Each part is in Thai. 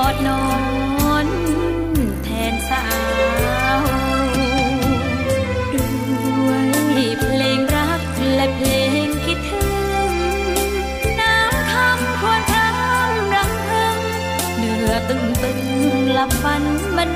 อดนอนแทนสาวด้วยเพลงรักและเพลงคิดถึงน้ำคำควรทำรำพึงเหนือตึงตึงหลับฝันมัน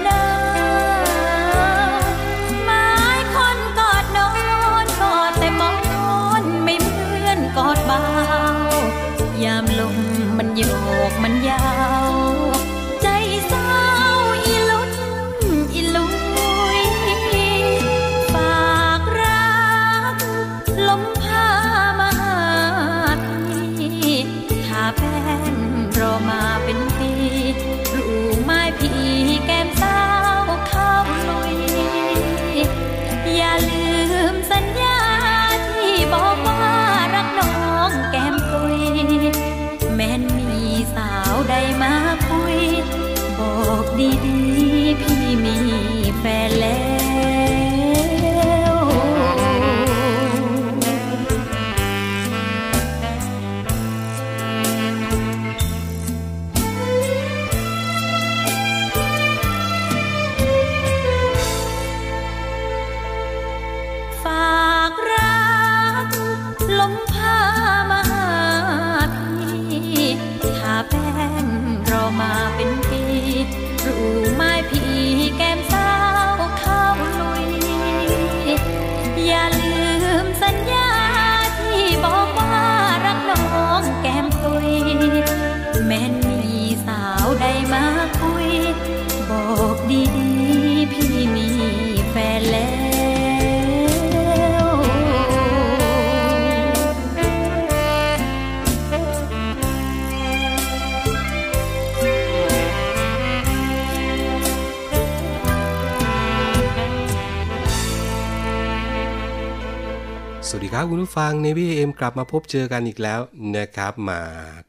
คุณผู้ฟังในวิเอ็มกลับมาพบเจอกันอีกแล้วนะครับ มา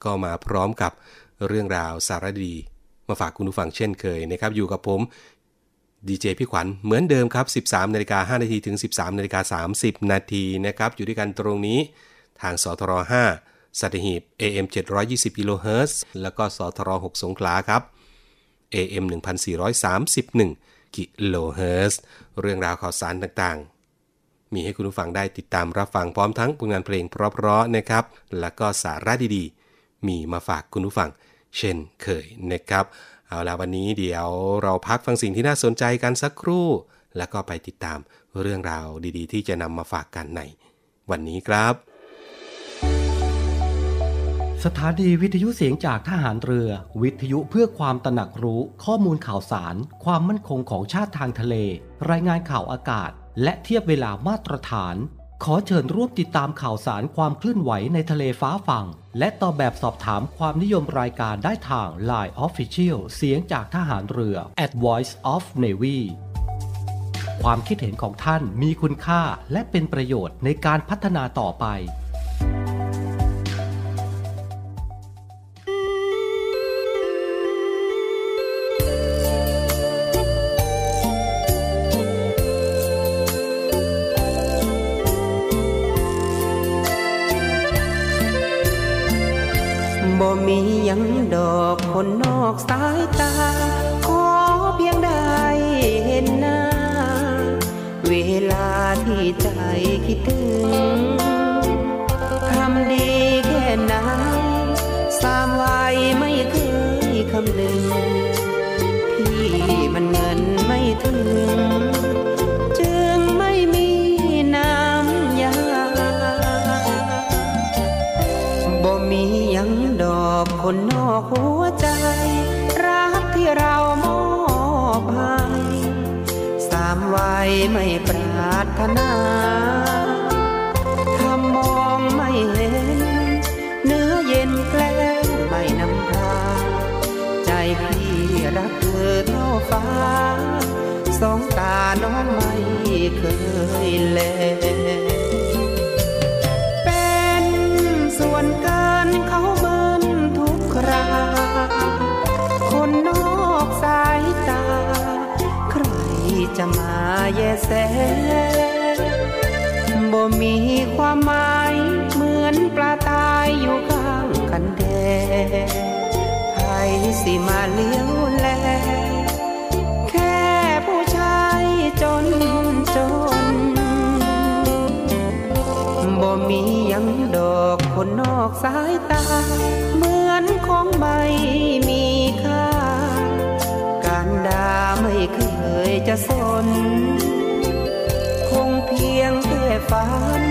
ก็มาพร้อมกับเรื่องราวสารดี มาฝากคุณผู้ฟังเช่นเคยนะครับ อยู่กับผมดีเจพี่ขวัญเหมือนเดิมครับ 13นาฬิกา5นาทีถึง 13นาฬิกา30 นาทีนะครับ อยู่ด้วยกันตรงนี้ทางสทร5สัตหีบ AM 720กิโลเฮิรตซ์แล้วก็สทร6สงขลาครับ AM 1431กิโลเฮิรตซ์เรื่องราวข่าวสารต่างๆ มีให้คุณผู้ฟังได้ติดตามรับฟังพร้อมทั้งผลงานเพลงเพราะๆนะครับ แล้วก็สาระดีๆ มีมาฝากคุณผู้ฟัง เช่นเคยนะครับ เอาละวันนี้เดี๋ยวเราพักฟังสิ่งที่น่าสนใจกันสักครู่ แล้วก็ไปติดตามเรื่องราวดีๆ ที่จะนำมาฝากกันในวันนี้ครับ สถานีวิทยุเสียงจากทหารเรือ วิทยุเพื่อความตระหนักรู้ข้อมูลข่าวสาร ความมั่นคงของชาติทางทะเล รายงานข่าวอากาศ และเทียบเวลามาตรฐาน ขอเชิญร่วมติดตามข่าวสารความเคลื่อนไหวในทะเลฟ้าฝั่ง และตอบแบบสอบถามความนิยมรายการได้ทาง Line Official เสียงจากทหารเรือ at Voice of Navy ความคิดเห็นของท่านมีคุณค่าและเป็นประโยชน์ในการพัฒนาต่อไป บ่มียังดอกคนนอกสายตา ขอเพียงได้เห็นหน้า เวลาที่ใจคิดถึงทำดีแค่ไหนสามวัยไม่เคยคำนึงพี่มันเงินไม่ถึง อกคนนอกหัวใจ รักที่เรามอบให้สามวัยไม่ปรารถนาทำมองไม่เห็น เนื้อเย็นแกล้งไม่นำพาใจพี่รักเธอเท่าฟ้า สองตาน้องไม่เคยแลเป็นส่วนเกินเขา จะมาแยแสบ่มีความหมายเหมือนปลาตายอยู่ข้างกันแดใครสิมาเลี้ยวแล แค่ผู้ชายจนจนบ่มียังดอกคนนอกสายตา เหมือนของไม่ น คงเพียงแค่ฝัน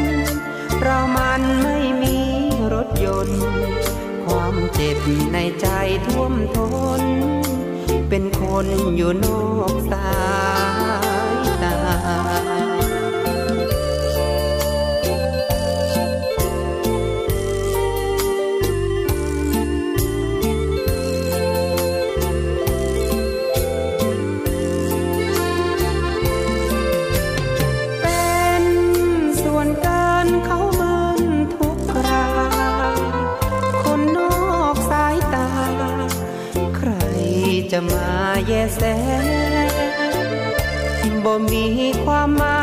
เรามันไม่มีรถยนต์ ความเจ็บในใจท่วมทนเป็นคนอยู่นอกตา แยแสบ่มีความหมาย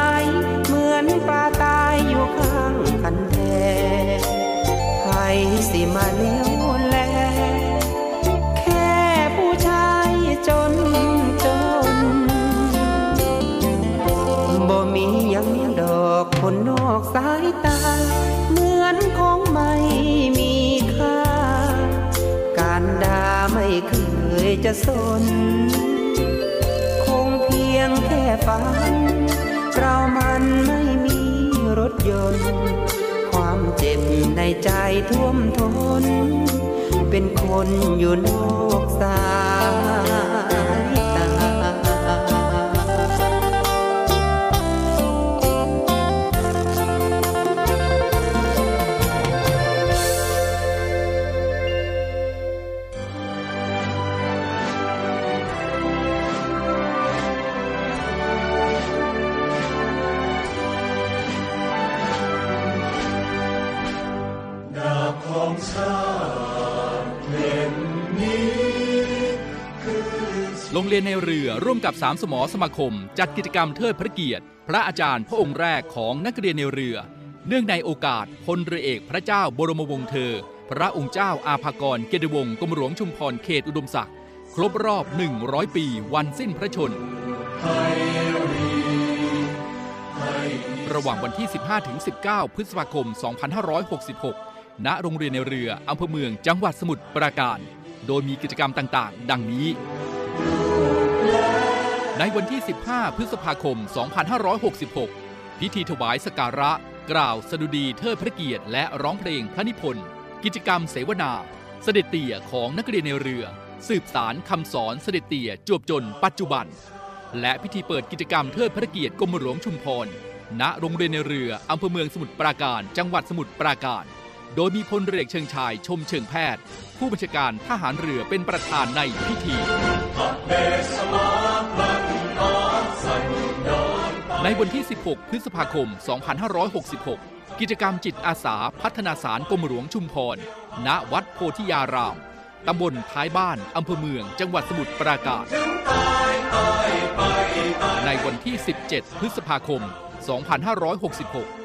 สน คงเพียงแค่ฝัน เรามันไม่มีรถยนต์ ความเจ็บในใจท่วมทนเป็นคนอยู่นอกสาย โรงเรียนในเรือร่วมกับสามสมอสมาคม จัดกิจกรรมเทิดพระเกียรติ พระอาจารย์พระองค์แรกของนักเรียนในเรือ เนื่องในโอกาสพลเรือเอกพระเจ้าบรมวงศ์เธอ พระองค์เจ้าอาภากรเกยรติวงศ์กรมหลวงชุมพรเขตอุดมศักดิ์ครบรอบ 100 ปีวันสิ้นพระชน ระหว่างวันที่ 15-19 พฤษภาคม 2566 ณโรงเรียนในเรืออำเภอเมืองจังหวัดสมุทรปราการ โดยมีกิจกรรมต่างๆ ดังนี้ ในวันที่ 15 พฤษภาคม 2566 พิธีถวายสการะ กล่าวสดุดีเทิดพระเกียรติและร้องเพลงพระนิพนธ์กิจกรรมเสวนา เสด็จเตี่ยของนักเรียนในเรือ สืบสารคำสอนเสด็จเตี่ยจวบจนปัจจุบัน และพิธีเปิดกิจกรรมเทิดพระเกียรติกรมหลวงชุมพรณโรงเรียนในเรืออำเภอเมืองสมุทรปราการ จังหวัดสมุทรปราการ โดยมีพลเรือเอกเชิงชายชมเชิงแพทย์ ผู้บัญชาการทหารเรือเป็นประธานในพิธี ในวันที่ 16 พฤษภาคม 2566 กิจกรรมจิตอาสาพัฒนาสารกรมหลวงชุมพร ณ วัดโพธิยาราม ตำบลท้ายบ้าน อำเภอเมือง จังหวัดสมุทรปราการ ในวันที่ 17 พฤษภาคม 2566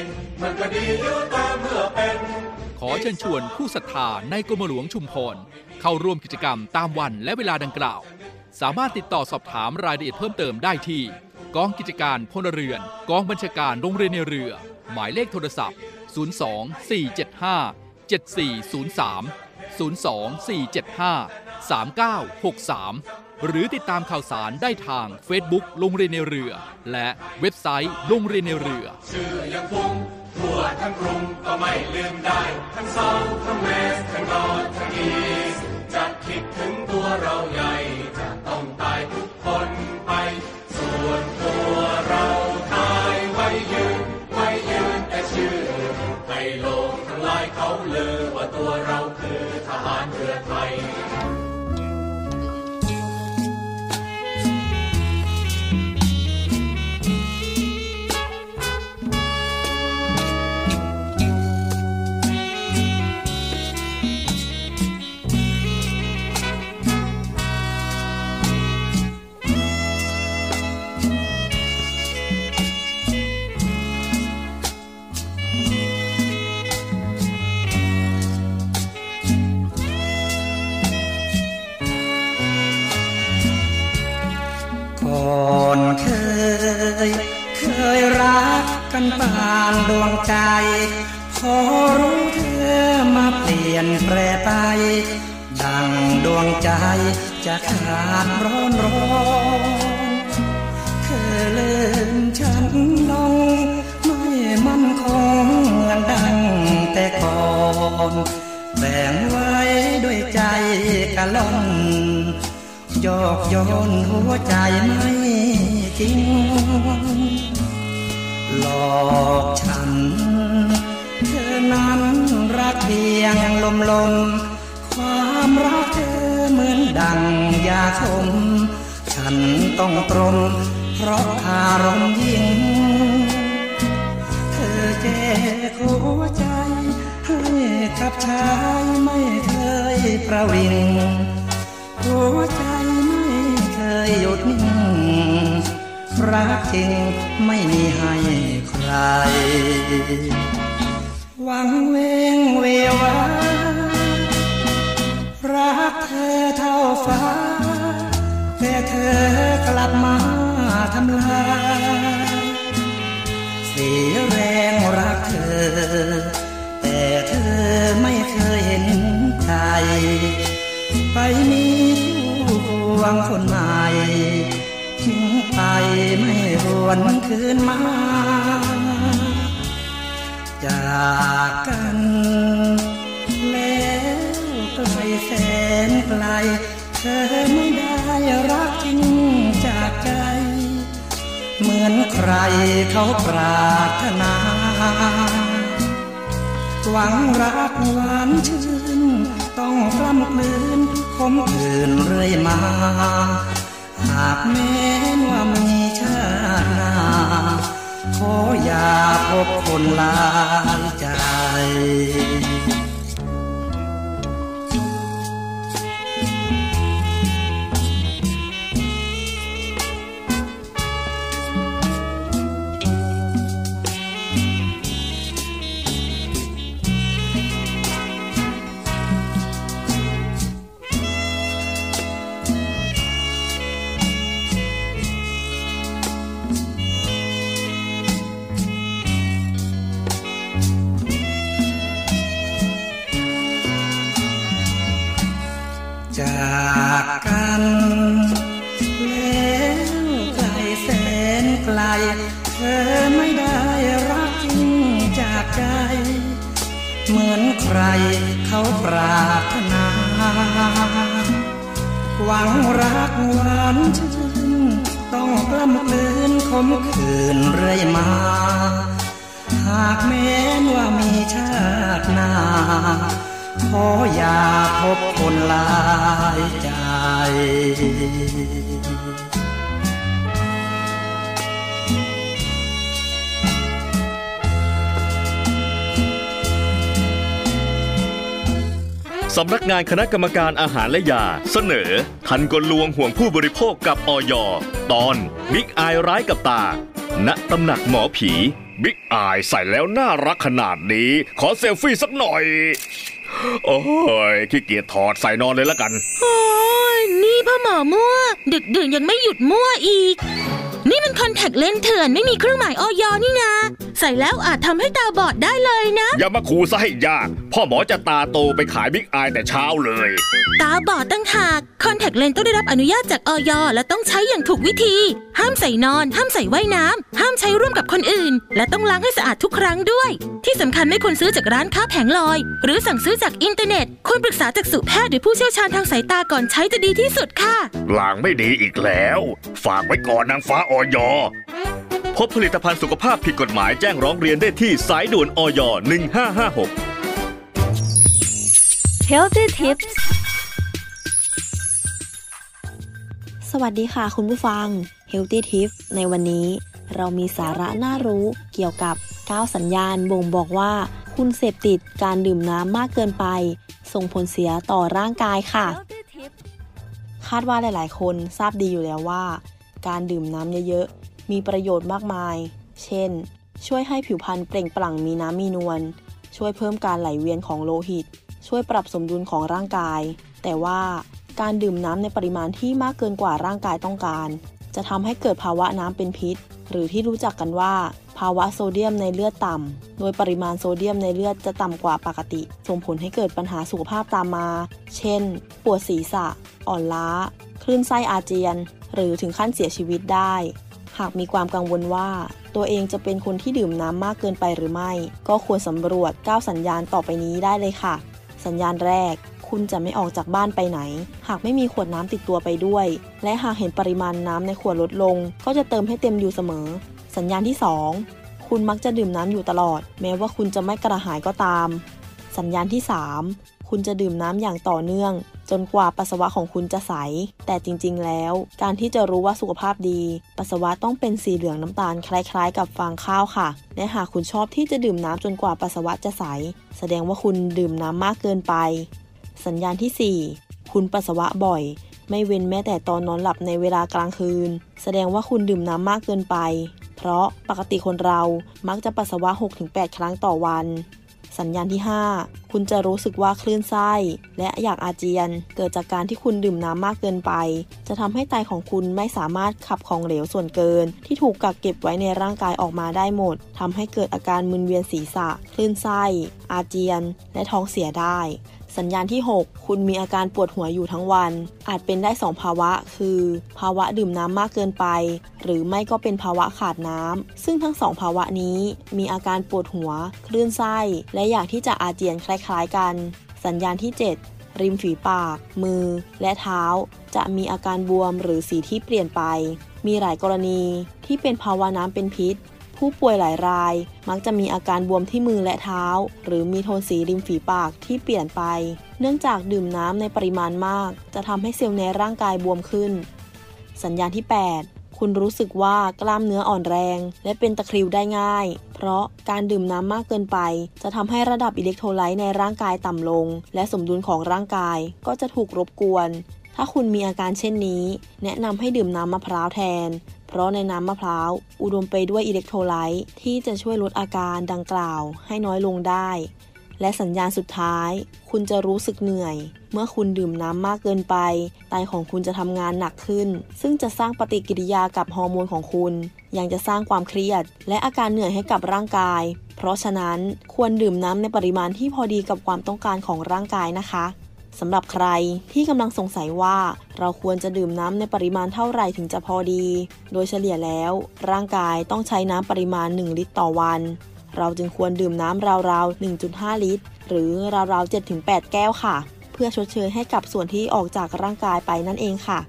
ขอเชิญชวนผู้ศรัทธาในกรมหลวงชุมพร เข้าร่วมกิจกรรมตามวันและเวลาดังกล่าว สามารถติดต่อสอบถามรายละเอียดเพิ่มเติมได้ที่ กองกิจการพลเรือน กองบัญชาการโรงเรียนในเรือ หมายเลขโทรศัพท์ 02 475 7403 02 475 3963 หรือติดตามข่าวสารได้ทาง Facebook โรงเรียนในเรือ และเว็บไซต์โรงเรียนในเรือ ทั่วทั้งกรุงก็ไม่ลืมได้ ทั้งเซาทั้งเวสทั้งนอร์ทั้งอีสจะคิดถึงตัวเราใหญ่จะต้องตายทุกคนไป ลี่ยนแปรไป ดังดวงใจจะขาดร้อนร้อนเธอลืมฉันลงไม่มั่นคงเหมือนดังแต่ก่อนแบ่งไว้ด้วยใจกะล่อนโยกโยนหัวใจไม่จริง หลอกฉัน นั้นรักเพียงลมลมความรักเธอเหมือนดังยาคมฉันต้องตรมเพราะอารมณ์ยิ่ง เธอแจกหัวใจให้กับชายไม่เคยประวิงหัวใจไม่เคยหยุดนิ่งรักจริงไม่มีให้ใคร วังเวงเววารักเธอเท่าฟ้า แต่เธอกลับมาทำลายเสียแรงรักเธอ แต่เธอไม่เคยเห็นใจไปมีผู้ควงคนใหม่ทิ้งไปไม่หวนคืนมา จากกันแล้วไกลแสนไกลเธอไม่ได้รักจริงจากใจ เหมือนใครเขาปรารถนา หวังรักหวานชื่น ต้องกล้ำกลืนคมคืนเรื่อยมา หากแม้ว่ามีชาติหน้า ขออย่าพบคนลายใจ ธอไม่ได้รักจริงจากใจ เหมือนใครเขาปรารถนา หวังรักหวานชื่นต้องกล้ำกลืนคมคืนเรื่อยมา หากแม้ว่ามีชาติหน้า ขออย่าพบคนลายใจ สำนักงานคณะกรรมการอาหารและยา เสนอ ทันกลลวงห่วงผู้บริโภคกับออยตอนบิ๊กอายร้ายกับตา ณตำหนักหมอผีบิ๊กอายใส่แล้วน่ารักขนาดนี้ ขอเซลฟี่สักหน่อย โอ้ยขี้เกียจถอดใส่นอนเลยละกันโอ้ยนี่พ่อหมอมั่ว ดึกดื่นยังไม่หยุดมั่วอีก นี่มันคอนแทคเลนส์เถื่อนไม่มีเครื่องหมายออยนี่นะใส่แล้วออาจทำให้ตาบอดได้เลยนะ อย่ามาขู่ซะให้ยาก พ่อหมอจะตาโตไปขาย big eye แต่เช้าเลย ตาบอดต่างหากคอนแทคเลนส์ต้องได้รับอนุญาตจากอย.และต้องใช้อย่างถูกวิธี ห้ามใส่นอน ห้ามใส่ว่ายน้ำห้ามใช้ร่วมกับคนอื่น และต้องล้างให้สะอาดทุกครั้งด้วย ที่สำคัญไม่ควรซื้อจากร้านค้าแผงลอย หรือสั่งซื้อจากอินเทอร์เน็ตควรปรึกษาจักษุแพทย์หรือผู้เชี่ยวชาญทางสายตาก่อนใช้จะดีที่สุดค่ะลางไม่ดีอีกแล้ว ฝากไว้ก่อนนางฟ้าออย พบผลิตภัณฑ์สุขภาพผิดกฎหมายแจ้งร้องเรียนได้ที่สายด่วนออย1556 Healthy Tips สวัสดีค่ะคุณผู้ฟัง Healthy Tips ในวันนี้ เรามีสาระน่ารู้เกี่ยวกับ 9 สัญญาณบ่งบอกว่า คุณเสพติดการดื่มน้ำมากเกินไป ส่งผลเสียต่อร่างกายค่ะ คาดว่าหลาย ๆ คนทราบดีอยู่แล้วว่า การดื่มน้ำเยอะๆ มีประโยชน์มากมาย เช่น ช่วยให้ผิวพรรณเปล่งปลั่งมีน้ำมีนวล ช่วยเพิ่มการไหลเวียนของโลหิต ช่วยปรับสมดุลของร่างกาย แต่ว่าการดื่มน้ำในปริมาณที่มากเกินกว่าร่างกายต้องการ จะทำให้เกิดภาวะน้ำเป็นพิษ หรือที่รู้จักกันว่า ภาวะโซเดียมในเลือดต่ำ โดยปริมาณโซเดียมในเลือดจะต่ำกว่าปกติ ส่งผลให้เกิดปัญหาสุขภาพตามมา เช่น ปวดศีรษะ อ่อนล้า คลื่นไส้อาเจียน หรือถึงขั้นเสียชีวิตได้ หากมีความกังวลว่า ตัวเองจะเป็นคนที่ดื่มน้ำมากเกินไปหรือไม่ ก็ควรสำรวจ 9 สัญญาณต่อไปนี้ได้เลยค่ะ สัญญาณแรก คุณจะไม่ออกจากบ้านไปไหน หากไม่มีขวดน้ำติดตัวไปด้วย และหากเห็นปริมาณน้ำในขวดลดลง ก็จะเติมให้เต็มอยู่เสมอ สัญญาณที่ 2 คุณมักจะดื่มน้ำอยู่ตลอด แม้ว่าคุณจะไม่กระหายก็ตาม สัญญาณที่ 3 คุณจะดื่มน้ำอย่างต่อเนื่อง จนกว่าปัสสาวะของคุณจะใส แต่จริงๆ แล้ว การที่จะรู้ว่าสุขภาพดี ปัสสาวะต้องเป็นสีเหลืองน้ำตาลคล้ายๆ กับฟางข้าวค่ะ และหากคุณชอบที่จะดื่มน้ำจนกว่าปัสสาวะจะใส แสดงว่าคุณดื่มน้ำมากเกินไป สัญญาณที่ 4 คุณปัสสาวะบ่อยไม่เว้นแม้แต่ตอนนอนหลับในเวลากลางคืน แสดงว่าคุณดื่มน้ำมากเกินไป เพราะปกติคนเรามักจะปัสสาวะ 6-8 ครั้งต่อวัน สัญญาณที่ 5 คุณจะรู้สึกว่าคลื่นไส้ และอยากอาเจียน เกิดจากการที่คุณดื่มน้ำมากเกินไป จะทำให้ไตของคุณไม่สามารถขับของเหลวส่วนเกิน ที่ถูกกักเก็บไว้ในร่างกายออกมาได้หมดทำให้เกิดอาการมึนเวียนศีรษะ คลื่นไส้ อาเจียน และท้องเสียได้ สัญญาณที่ 6 คุณมีอาการปวดหัวอยู่ทั้งวัน อาจเป็นได้ 2 ภาวะ คือ ภาวะดื่มน้ำมากเกินไป หรือไม่ก็เป็นภาวะขาดน้ำ ซึ่งทั้งสองภาวะนี้มีอาการปวดหัว คลื่นไส้ และอยากที่จะอาเจียนคล้ายๆกัน สัญญาณที่ 7 ริมฝีปาก มือ และเท้า จะมีอาการบวมหรือสีที่เปลี่ยนไป มีหลายกรณีที่เป็นภาวะน้ำเป็นพิษ ผู้ป่วยหลายราย มักจะมีอาการบวมที่มือและเท้า หรือมีโทนสีริมฝีปากที่เปลี่ยนไป เนื่องจากดื่มน้ำในปริมาณมาก จะทำให้เซลล์ในร่างกายบวมขึ้น สัญญาณที่ 8 คุณรู้สึกว่ากล้ามเนื้ออ่อนแรง และเป็นตะคริวได้ง่าย เพราะการดื่มน้ำมากเกินไป จะทำให้ระดับอิเล็กโทรไลต์ในร่างกายต่ำลง และสมดุลของร่างกายก็จะถูกรบกวน ถ้าคุณมีอาการเช่นนี้ แนะนำให้ดื่มน้ำมะพร้าวแทน เพราะในน้ำมะพร้าวอุดมไปด้วยอิเล็กโทรไลต์ที่จะช่วยลดอาการดังกล่าวให้น้อยลงได้ และสัญญาณสุดท้าย คุณจะรู้สึกเหนื่อย เมื่อคุณดื่มน้ำมากเกินไป ไตของคุณจะทำงานหนักขึ้น ซึ่งจะสร้างปฏิกิริยากับฮอร์โมนของคุณ ยังจะสร้างความเครียด และอาการเหนื่อยให้กับร่างกาย เพราะฉะนั้นควรดื่มน้ำในปริมาณที่พอดีกับความต้องการของร่างกายนะคะ สำหรับใครที่กำลังสงสัยว่าเราควรจะดื่มน้ำในปริมาณเท่าไหร่ถึงจะพอดี โดยเฉลี่ยแล้ว ร่างกายต้องใช้น้ำปริมาณ 1 ลิตรต่อวัน เราจึงควรดื่มน้ำราวๆ 1.5 ลิตร หรือราวๆ 7-8 แก้วค่ะ เพื่อชดเชยให้กับส่วนที่ออกจากร่างกายไปนั่นเองค่ะ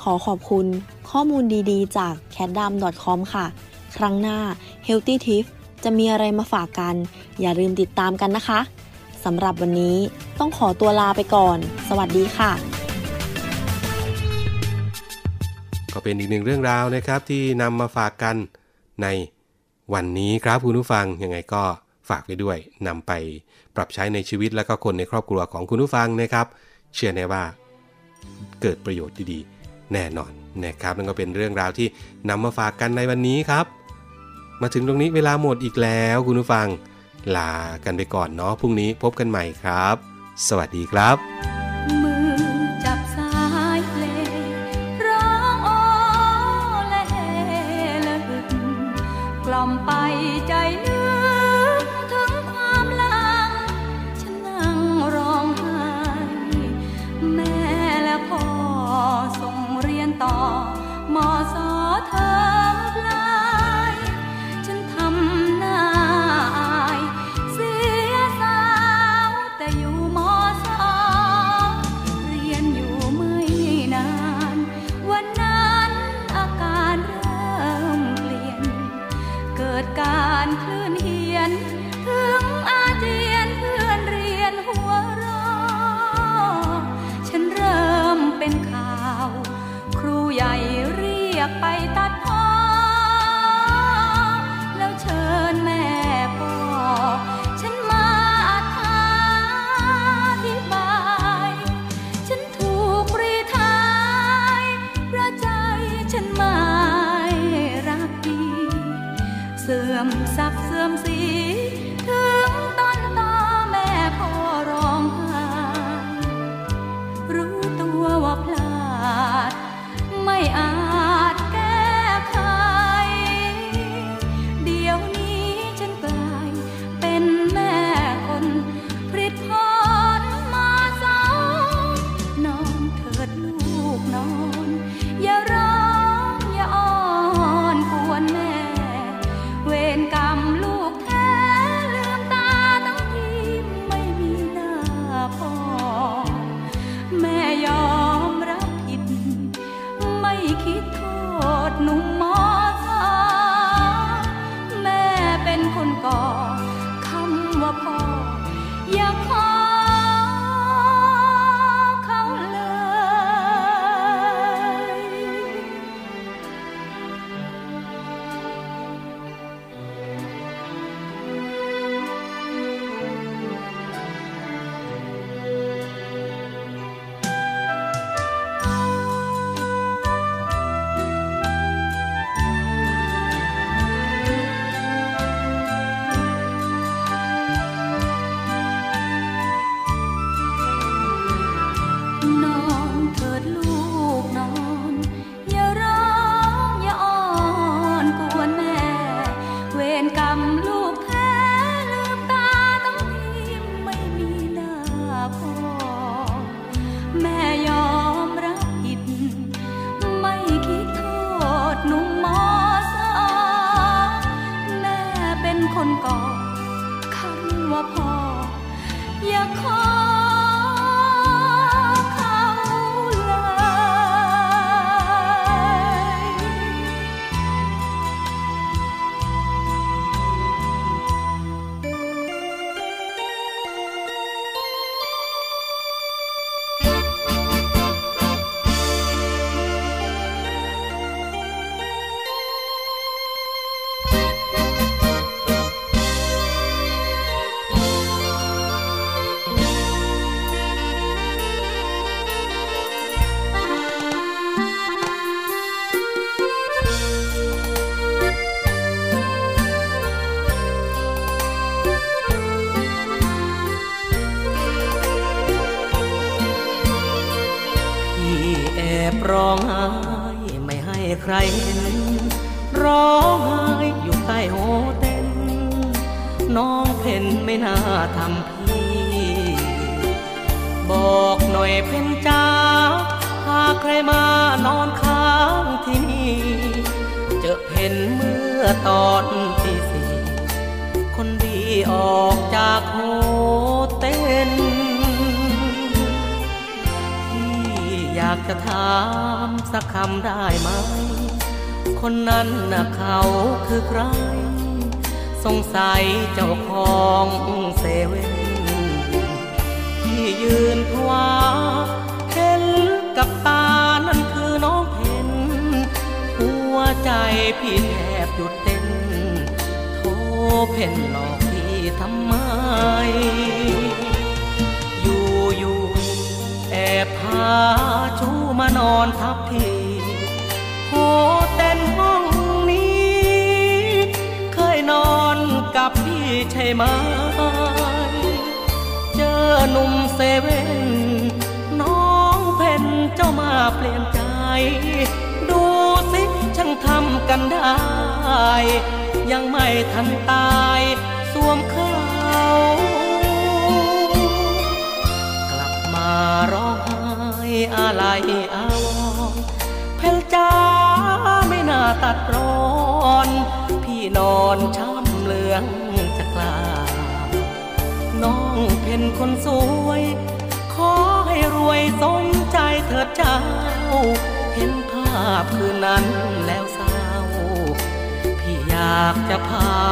ขอขอบคุณข้อมูลดีๆ จาก c a t d a m c o m ค่ะ ครั้งหน้า Healthy Tips จะมีอะไรมาฝากกัน อย่าลืมติดตามกันนะคะ สำหรับวันนี้ต้องขอตัวลาไปก่อน สวัสดีค่ะ ก็เป็นอีกหนึ่งเรื่องราวนะครับที่นำมาฝากกันในวันนี้ครับคุณผู้ฟังยังไงก็ฝากไว้ด้วยนำไปปรับใช้ในชีวิตและก็คนในครอบครัวของคุณผู้ฟังนะครับ เชื่อแน่ว่าเกิดประโยชน์ดีๆ แน่นอนนะครับนั่นก็เป็นเรื่องราวที่นำมาฝากกันในวันนี้ครับ มาถึงตรงนี้เวลาหมดอีกแล้วคุณผู้ฟัง ลากันไปก่อนเนาะพรุ่งนี้พบกันใหม่ครับ สวัสดีครับมือจับสายเพ สื่อมศักดิ์เสื่ อ เห็น ร้องไห้อยู่ใต้โฮเต็นน้องเพ่นไม่น่าทำพี่ บอกหน่อยเพ่นจ้าหากใครมานอนค้างที่นี่ เจอเพ่นเมื่อตอนที่สี่คนดีออกจากโฮเต็นพี่อยากจะถามสักคำได้ไหม คนนั้นน่ะเขาคือใคร สงสัยเจ้าของเซเว่นที่ยืนพวาเห็นกับตานั่นคือน้องเพนหัวใจพี่แทบหยุดเต้นโทเพนหลอกพี่ทำไม อยู่อยู่แอบพาชูมานอนทับพี่ ห้องนี้ เคยนอนกับพี่ใช่ไหม เจอหนุ่มเซเว่น น้องเพนเจ้ามาเปลี่ยนใจ ดูสิช่างทำกันได้ ยังไม่ทันตายสวมเขากลับมาร้องไห้อะไรอาวรเพนจ้าไม่น่า ตัดร้อน พี่นอนช้ำเหลืองจะกลาน้องเพ็นคนสวย ขอให้รวยสมใจเถิดเจ้า เห็นภาพคืนนั้นแล้วเศร้า พี่อยากจะเผา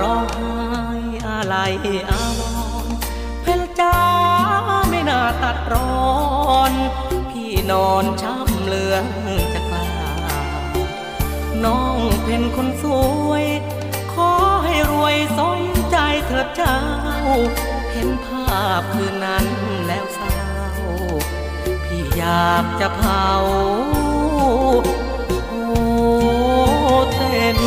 ร้องไห้อะไรอาวรเพลจ้าไม่น่าตัดร้อน พี่นอนช้ำเหลืองจะกล้าน้องเป็นคนสวย ขอให้รวยสมใจเถิดเจ้า เห็นภาพคืนนั้นแล้วเศร้า พี่อยากจะเผาโอ้เต้น